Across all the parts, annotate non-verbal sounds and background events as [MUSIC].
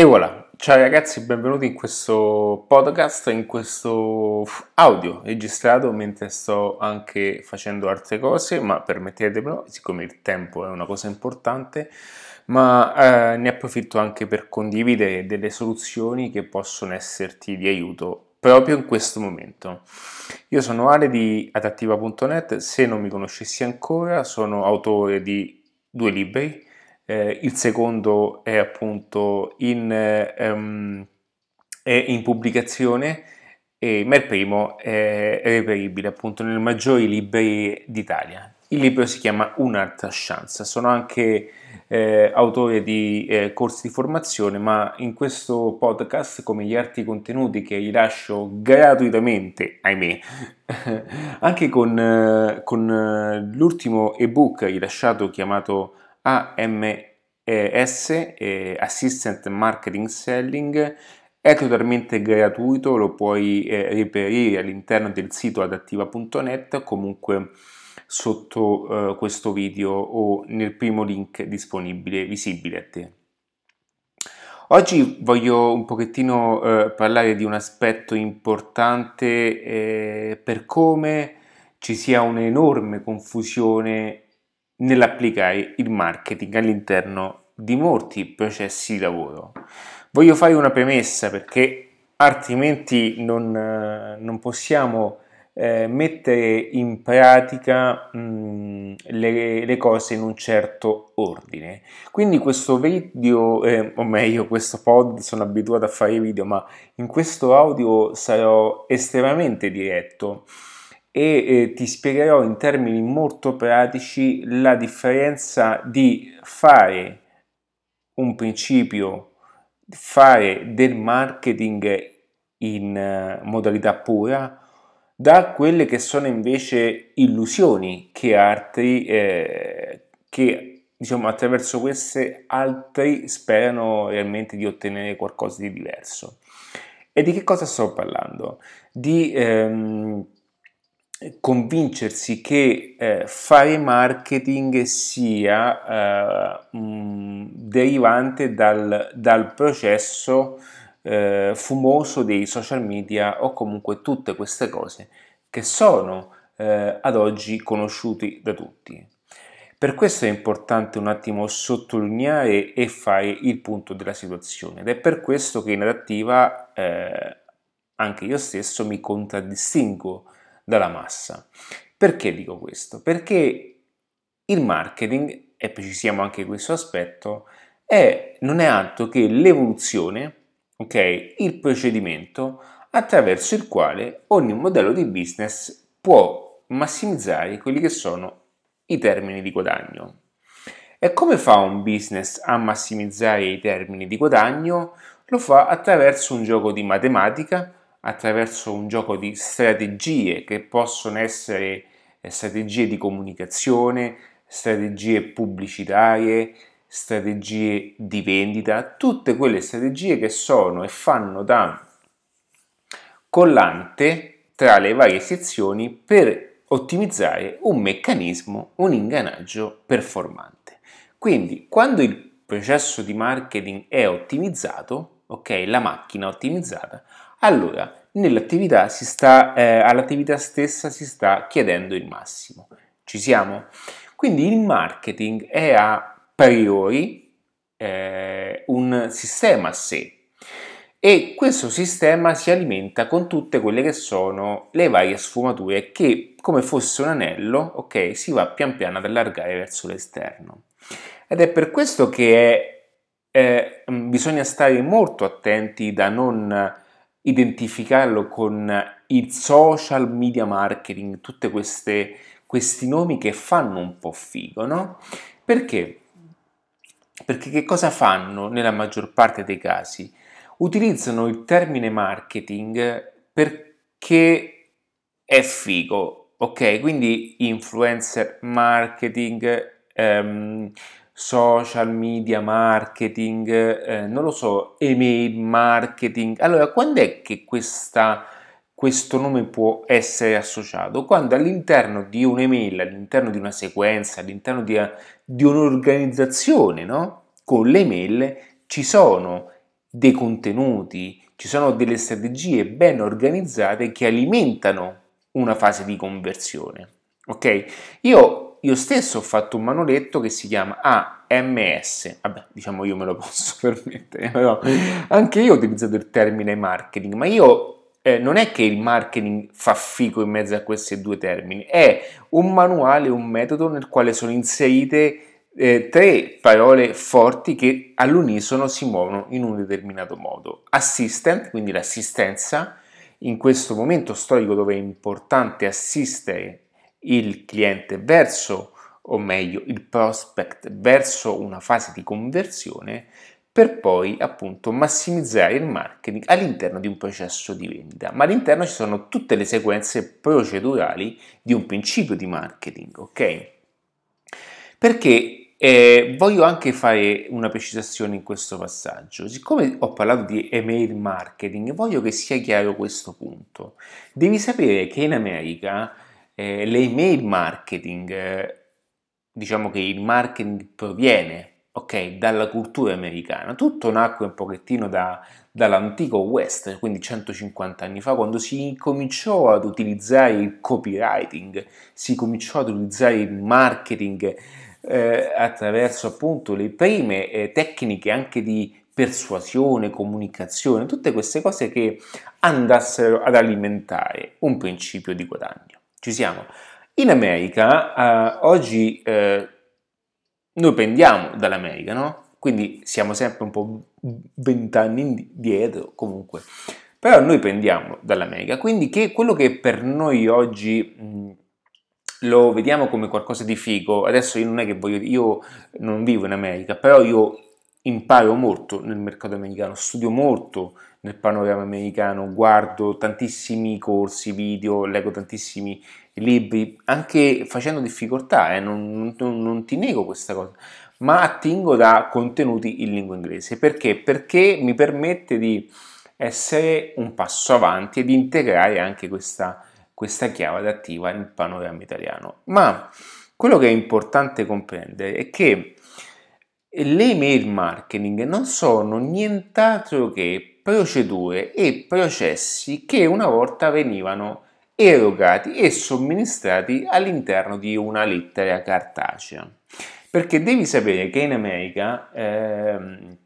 E voilà, ciao ragazzi, benvenuti in questo podcast, in questo audio registrato mentre sto anche facendo altre cose, ma permettetemelo, siccome il tempo è una cosa importante, ma eh, ne approfitto anche per condividere delle soluzioni che possono esserti di aiuto proprio in questo momento. Io sono Ale di adattiva.net, se non mi conoscessi ancora sono autore di due libri, eh, il secondo è appunto in, ehm, è in pubblicazione, e, ma il primo è reperibile appunto nelle maggiori librerie d'Italia. Il libro si chiama Un'altra chance. Sono anche eh, autore di eh, corsi di formazione, ma in questo podcast, come gli altri contenuti che rilascio gratuitamente, ahimè, [LAUGHS] anche con, eh, con eh, l'ultimo ebook rilasciato chiamato AMS, eh, Assistant Marketing Selling, è totalmente gratuito, lo puoi eh, reperire all'interno del sito adattiva.net, comunque sotto eh, questo video o nel primo link disponibile, visibile a te. Oggi voglio un pochettino eh, parlare di un aspetto importante eh, per come ci sia un'enorme confusione nell'applicare il marketing all'interno di molti processi di lavoro. Voglio fare una premessa perché altrimenti non, eh, non possiamo eh, mettere in pratica mh, mm, le, le, cose in un certo ordine. Quindi questo video, eh, o meglio questo pod, sono abituato a fare video, ma in questo audio sarò estremamente diretto e eh, ti spiegherò in termini molto pratici la differenza di fare un principio, fare del marketing in uh, modalità pura da quelle che sono invece illusioni che altri, eh, che diciamo attraverso queste altri sperano realmente di ottenere qualcosa di diverso. E di che cosa sto parlando? Di ehm, convincersi che eh, fare marketing sia eh, mh, derivante dal, dal processo eh, fumoso dei social media o comunque tutte queste cose che sono eh, ad oggi conosciuti da tutti. Per questo è importante un attimo sottolineare e fare il punto della situazione ed è per questo che in adattiva eh, anche io stesso mi contraddistingo dalla massa. Perché dico questo? Perché il marketing, e precisiamo anche questo aspetto, è, non è altro che l'evoluzione, ok? Il procedimento attraverso il quale ogni modello di business può massimizzare quelli che sono i termini di guadagno. E come fa un business a massimizzare i termini di guadagno? Lo fa attraverso un gioco di matematica, attraverso un gioco di strategie che possono essere eh, strategie di comunicazione, strategie pubblicitarie, strategie di vendita, tutte quelle strategie che sono e fanno da collante tra le varie sezioni per ottimizzare un meccanismo, un ingranaggio performante. Quindi quando il processo di marketing è ottimizzato, ok, la macchina ottimizzata, allora nell'attività si sta, eh, all'attività stessa si sta chiedendo il massimo. Ci siamo? Quindi il marketing è a priori eh, un sistema a sé e questo sistema si alimenta con tutte quelle che sono le varie sfumature che come fosse un anello, ok, si va pian piano ad allargare verso l'esterno. Ed è per questo che è, eh, bisogna stare molto attenti da non identificarlo con il social media marketing, tutti questi nomi che fanno un po' figo, no? Perché? Perché che cosa fanno nella maggior parte dei casi? Utilizzano il termine marketing perché è figo, ok? Quindi influencer marketing, ehm, social media marketing, eh, non lo so, email marketing. Allora, quando è che questa, questo nome può essere associato? Quando all'interno di un'email, all'interno di una sequenza, all'interno di, di un'organizzazione, no? Con le email ci sono dei contenuti, ci sono delle strategie ben organizzate che alimentano una fase di conversione. Ok? Io, io stesso ho fatto un manoletto che si chiama AMS, vabbè, diciamo io me lo [LAUGHS] posso permettere, però anche io ho utilizzato il termine marketing, ma io eh, non è che il marketing fa figo in mezzo a questi due termini, è un manuale, un metodo nel quale sono inserite eh, tre parole forti che all'unisono si muovono in un determinato modo. Assistant, quindi l'assistenza, in questo momento storico dove è importante assistere il cliente verso, o meglio, il prospect verso una fase di conversione, per poi appunto massimizzare il marketing all'interno di un processo di vendita. Ma all'interno ci sono tutte le sequenze procedurali di un principio di marketing, ok? Perché eh, voglio anche fare una precisazione in questo passaggio. Siccome ho parlato di email marketing, voglio che sia chiaro questo punto. Devi sapere che in America eh, l'email marketing, eh, diciamo che il marketing proviene ok, dalla cultura americana. Tutto nacque un pochettino da, dall'antico West, quindi 150 anni fa, quando si cominciò ad utilizzare il copywriting, si cominciò ad utilizzare il marketing eh, attraverso appunto le prime eh, tecniche anche di persuasione, comunicazione, tutte queste cose che andassero ad alimentare un principio di guadagno. Ci siamo. In America eh, oggi eh, noi pendiamo dall'America, no? Quindi siamo sempre un po' vent'anni indietro comunque. Però noi pendiamo dall'America, quindi che quello che per noi oggi lo vediamo come qualcosa di figo, adesso io non è che voglio, io non vivo in America, però io imparo molto nel mercato americano, studio molto nel panorama americano, guardo tantissimi corsi, video, leggo tantissimi libri, anche facendo difficoltà, eh, non, non, non ti nego questa cosa, ma attingo da contenuti in lingua inglese. Perché? Perché mi permette di essere un passo avanti e di integrare anche questa, questa chiave adattiva nel panorama italiano. Ma quello che è importante comprendere è che le email marketing non sono nient'altro che procedure e processi che una volta venivano erogati e somministrati all'interno di una lettera cartacea. Perché devi sapere che in America ehm,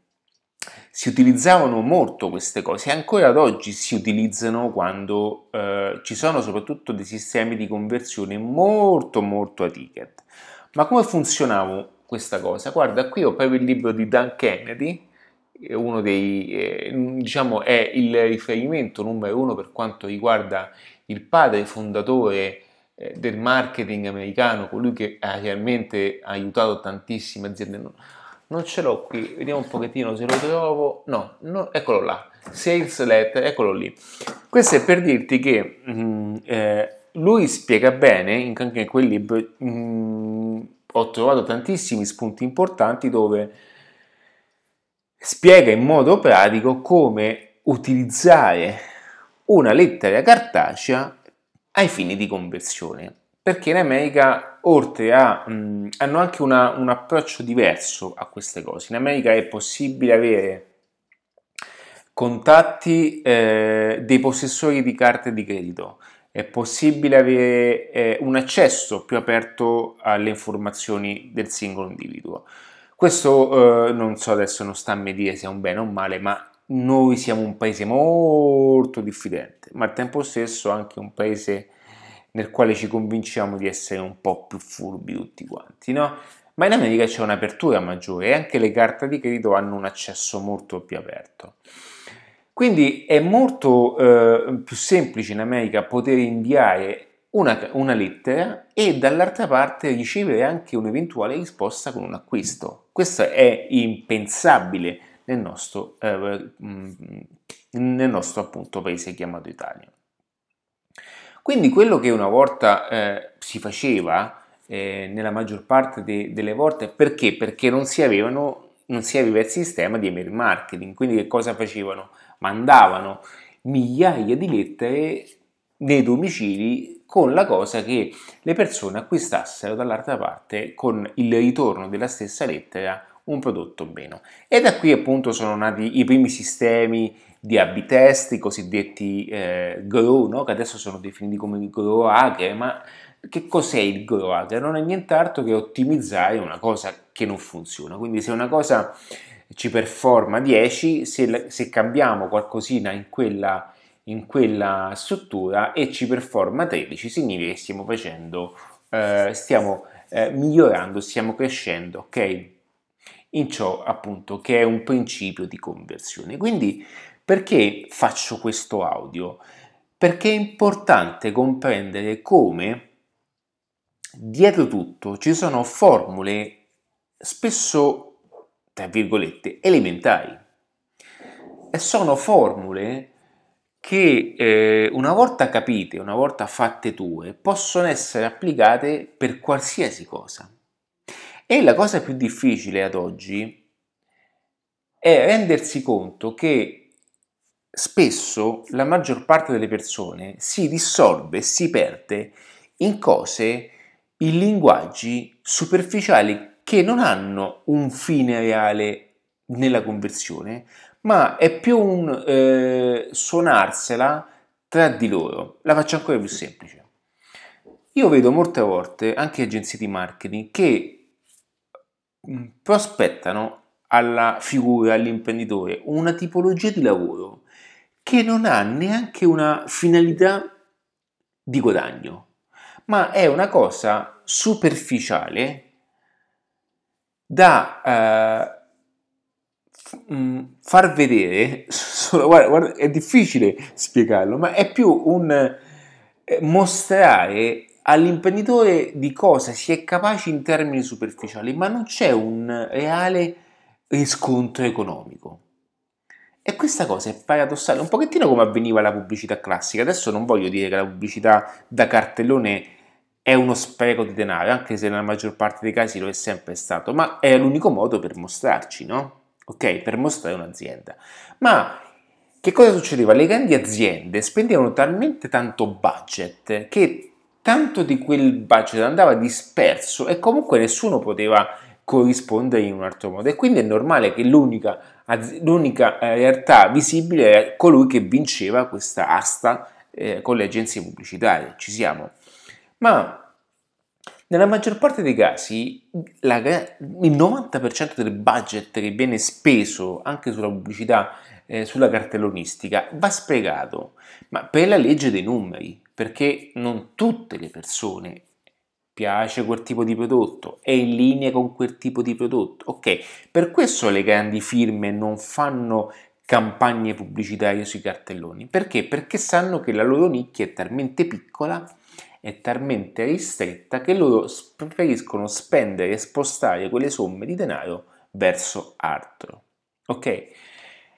si utilizzavano molto queste cose ancora ad oggi si utilizzano quando eh, ci sono soprattutto dei sistemi di conversione molto molto a ticket. Ma come funzionava questa cosa? Guarda, qui ho proprio il libro di Dan Kennedy, uno dei, eh, diciamo, è il riferimento numero uno per quanto riguarda il padre fondatore eh, del marketing americano, colui che ha realmente aiutato tantissime aziende. Non, non ce l'ho qui, vediamo un pochettino se lo trovo. No, no eccolo là, Sales Letter, eccolo lì. Questo è per dirti che mh, mm, eh, lui spiega bene, anche in quel libro, mh, mm, ho trovato tantissimi spunti importanti dove spiega in modo pratico come utilizzare una lettera cartacea ai fini di conversione. Perché in America, oltre a... Mh, hanno anche una, un approccio diverso a queste cose. In America è possibile avere contatti eh, dei possessori di carte di credito, è possibile avere eh, un accesso più aperto alle informazioni del singolo individuo. Questo eh, non so adesso non sta a me dire se è un bene o un male, ma noi siamo un paese molto diffidente, ma al tempo stesso anche un paese nel quale ci convinciamo di essere un po' più furbi tutti quanti, no? Ma in America c'è un'apertura maggiore e anche le carte di credito hanno un accesso molto più aperto. Quindi è molto eh, più semplice in America poter inviare una, una, lettera e dall'altra parte ricevere anche un'eventuale risposta con un acquisto. Questo è impensabile nel nostro, eh, mm, nel nostro appunto paese chiamato Italia. Quindi quello che una volta eh, si faceva eh, nella maggior parte de- delle volte, perché? Perché non si, avevano, non si aveva il sistema di email marketing, quindi che cosa facevano? Mandavano migliaia di lettere nei domicili con la cosa che le persone acquistassero dall'altra parte con il ritorno della stessa lettera un prodotto meno. E da qui appunto sono nati i primi sistemi di A-B test, i cosiddetti eh, grow, no? che adesso sono definiti come grow hacker, ma che cos'è il grow hacker? Non è nient'altro che ottimizzare una cosa che non funziona. Quindi se una cosa ci performa 10, se, se cambiamo qualcosina in quella, in quella, struttura e ci performa 13, significa che stiamo facendo, eh, stiamo eh, migliorando, stiamo crescendo, ok? In ciò appunto che è un principio di conversione. Quindi perché faccio questo audio? Perché è importante comprendere come dietro tutto ci sono formule spesso tra virgolette, elementari. E sono formule che eh, una volta capite, una volta fatte tue, possono essere applicate per qualsiasi cosa. E la cosa più difficile ad oggi è rendersi conto che spesso la maggior parte delle persone si dissolve, si perde in cose, in linguaggi superficiali che non hanno un fine reale nella conversione, ma è più un eh, suonarsela tra di loro. La faccio ancora più semplice. Io vedo molte volte anche agenzie di marketing che mm, prospettano alla figura, all'imprenditore, una tipologia di lavoro che non ha neanche una finalità di guadagno, ma è una cosa superficiale da uh, far vedere, guarda, guarda, è difficile spiegarlo, ma è più un eh, mostrare all'imprenditore di cosa si è capace in termini superficiali, ma non c'è un reale riscontro economico. E questa cosa è paradossale, un pochettino come avveniva la pubblicità classica. Adesso non voglio dire che la pubblicità da cartellone è uno spreco di denaro, anche se nella maggior parte dei casi lo è sempre stato, ma è l'unico modo per mostrarci, no? Ok? Per mostrare un'azienda. Ma che cosa succedeva? Le grandi aziende spendevano talmente tanto budget che tanto di quel budget andava disperso e comunque nessuno poteva corrispondere in un altro modo. E quindi è normale che l'unica, l'unica eh, realtà visibile è colui che vinceva questa asta eh, con le agenzie pubblicitarie. Ci siamo. Ma nella maggior parte dei casi la, il 90% del budget che viene speso anche sulla pubblicità, eh, sulla cartellonistica, va sprecato, ma per la legge dei numeri, perché non tutte le persone piace quel tipo di prodotto, è in linea con quel tipo di prodotto. Ok, per questo le grandi firme non fanno campagne pubblicitarie sui cartelloni. Perché? Perché sanno che la loro nicchia è talmente piccola è talmente ristretta che loro preferiscono spendere e spostare quelle somme di denaro verso altro. Ok?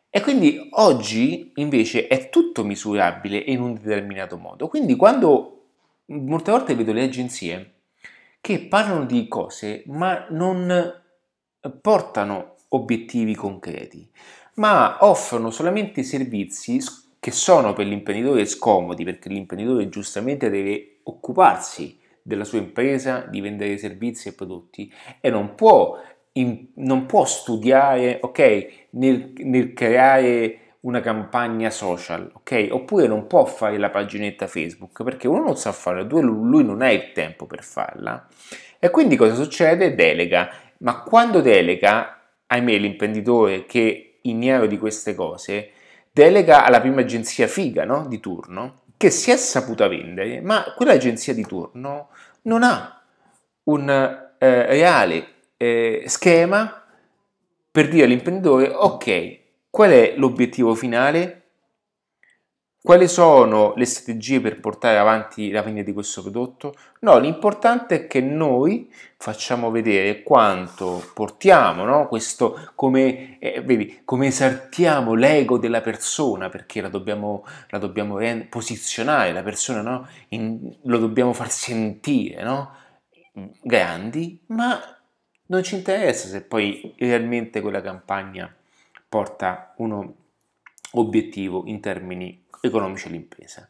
E quindi oggi invece è tutto misurabile in un determinato modo. Quindi quando molte volte vedo le agenzie che parlano di cose ma non portano obiettivi concreti, ma offrono solamente servizi che sono per l'imprenditore scomodi, perché l'imprenditore giustamente deve occuparsi della sua impresa, di vendere servizi e prodotti e non può, in, non può studiare, ok, nel, nel creare una campagna social, ok? Oppure non può fare la paginetta Facebook perché uno non sa farla, due lui non ha il tempo per farla. E quindi cosa succede? Delega. Ma quando delega, ahimè, l'imprenditore che ignaro di queste cose delega alla prima agenzia figa no? di turno che si è saputa vendere, ma quell'agenzia di turno non ha un eh, reale eh, schema per dire all'imprenditore ok, qual è l'obiettivo finale? Quali sono le strategie per portare avanti la vendita di questo prodotto? No, l'importante è che noi facciamo vedere quanto portiamo, no? Questo come, eh, vedi, come esaltiamo l'ego della persona, perché la dobbiamo, la dobbiamo posizionare, la persona no? In, lo dobbiamo far sentire, no? Grandi, ma non ci interessa se poi realmente quella campagna porta un obiettivo in termini economici all'impresa.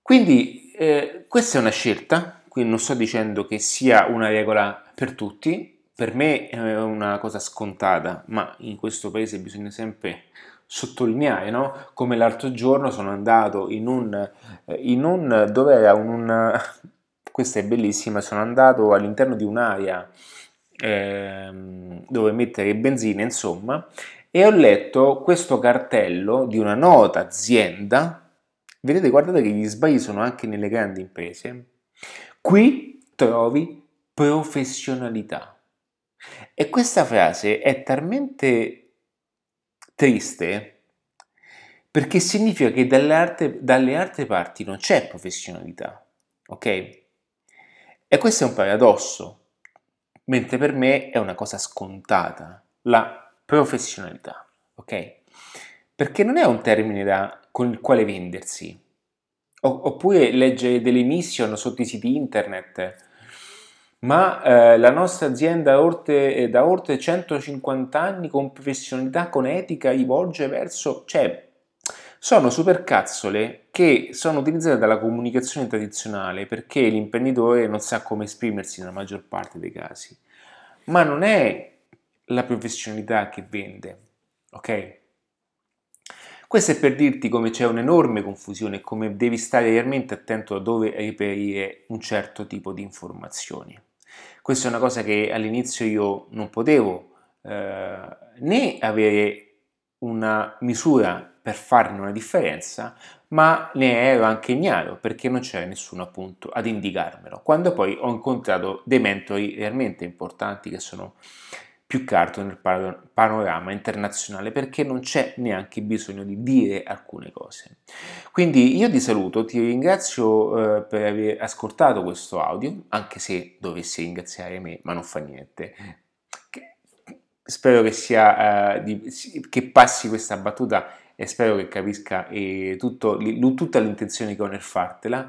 Quindi eh, questa è una scelta, quindi non sto dicendo che sia una regola per tutti, per me è una cosa scontata, ma in questo paese bisogna sempre sottolineare, no? Come l'altro giorno sono andato in un, eh, in un dove era un, [LAUGHS] questa è bellissima, sono andato all'interno di un'area eh, dove mettere benzina, insomma, e ho letto questo cartello di una nota azienda. Vedete, guardate che gli sbagli sono anche nelle grandi imprese. Qui trovi professionalità. E questa frase è talmente triste perché significa che dalle, arte, dalle altre parti non c'è professionalità, ok? E questo è un paradosso, mentre per me è una cosa scontata. La professionalità, ok? Perché non è un termine da, con il quale vendersi, oppure leggere delle mission sotto i siti internet, ma eh, la nostra azienda orte, da oltre 150 anni con professionalità, con etica, rivolge verso... cioè, sono supercazzole che sono utilizzate dalla comunicazione tradizionale perché l'imprenditore non sa come esprimersi nella maggior parte dei casi. Ma non è la professionalità che vende, ok? Questo è per dirti come c'è un'enorme confusione e come devi stare realmente attento a dove reperire un certo tipo di informazioni. Questa è una cosa che all'inizio io non potevo eh, né avere una misura per farne una differenza, ma ne ero anche ignaro perché non c'era nessuno appunto ad indicarmelo. Quando poi ho incontrato dei mentori realmente importanti che sono più carte nel panorama internazionale perché non c'è neanche bisogno di dire alcune cose. Quindi io ti saluto, ti ringrazio eh, per aver ascoltato questo audio, anche se dovessi ringraziare me, ma non fa niente. Spero che, sia, eh, di, che passi questa battuta e spero che capisca eh, tutto, tutta l'intenzione che ho nel fartela.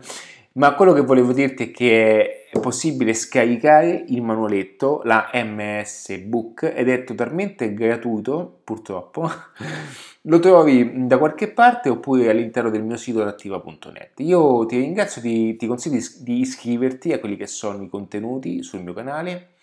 Ma quello che volevo dirti è che è possibile scaricare il manualetto, la MS Book, ed è totalmente gratuito, purtroppo. [LAUGHS] Lo trovi da qualche parte oppure all'interno del mio sito attiva.net. Io ti ringrazio, ti, ti consiglio di iscriverti a quelli che sono i contenuti sul mio canale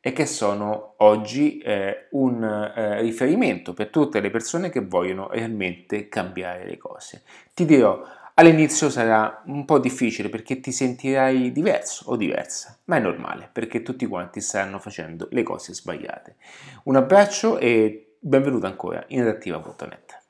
e che sono oggi eh, un eh, riferimento per tutte le persone che vogliono realmente cambiare le cose. Ti dirò, All'inizio sarà un po' difficile perché ti sentirai diverso o diversa, ma è normale perché tutti quanti stanno facendo le cose sbagliate. Un abbraccio e benvenuto ancora in adattiva.net.